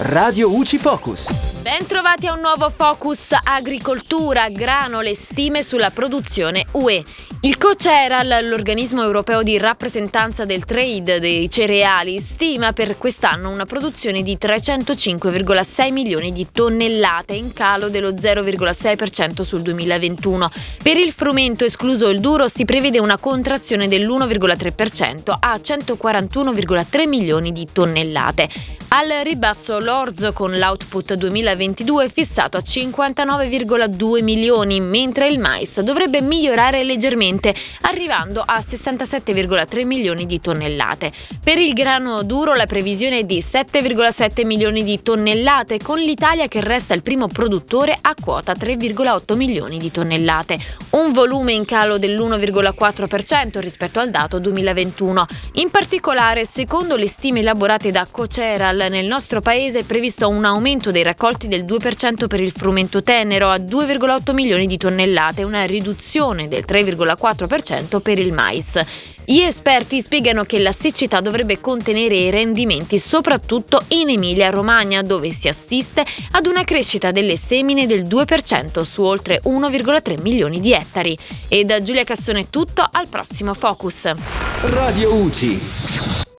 Radio UCI Focus. Bentrovati a un nuovo Focus Agricoltura, grano, le stime sulla produzione UE. Il COCERAL, l'organismo europeo di rappresentanza del trade dei cereali, stima per quest'anno una produzione di 305,6 milioni di tonnellate, in calo dello 0,6% sul 2021. Per il frumento, escluso il duro, si prevede una contrazione dell'1,3% a 141,3 milioni di tonnellate. Al ribasso l'orzo con l'output 2022 fissato a 59,2 milioni, mentre il mais dovrebbe migliorare leggermente, arrivando a 67,3 milioni di tonnellate. Per il grano duro la previsione è di 7,7 milioni di tonnellate, con l'Italia che resta il primo produttore a quota 3,8 milioni di tonnellate, un volume in calo dell'1,4% rispetto al dato 2021. In particolare, secondo le stime elaborate da Coceral nel nostro paese è previsto un aumento dei raccolti del 2% per il frumento tenero a 2,8 milioni di tonnellate e una riduzione del 3,4% per il mais. Gli esperti spiegano che la siccità dovrebbe contenere i rendimenti soprattutto in Emilia-Romagna, dove si assiste ad una crescita delle semine del 2% su oltre 1,3 milioni di ettari. E da Giulia Cassone è tutto, al prossimo Focus. Radio UCI.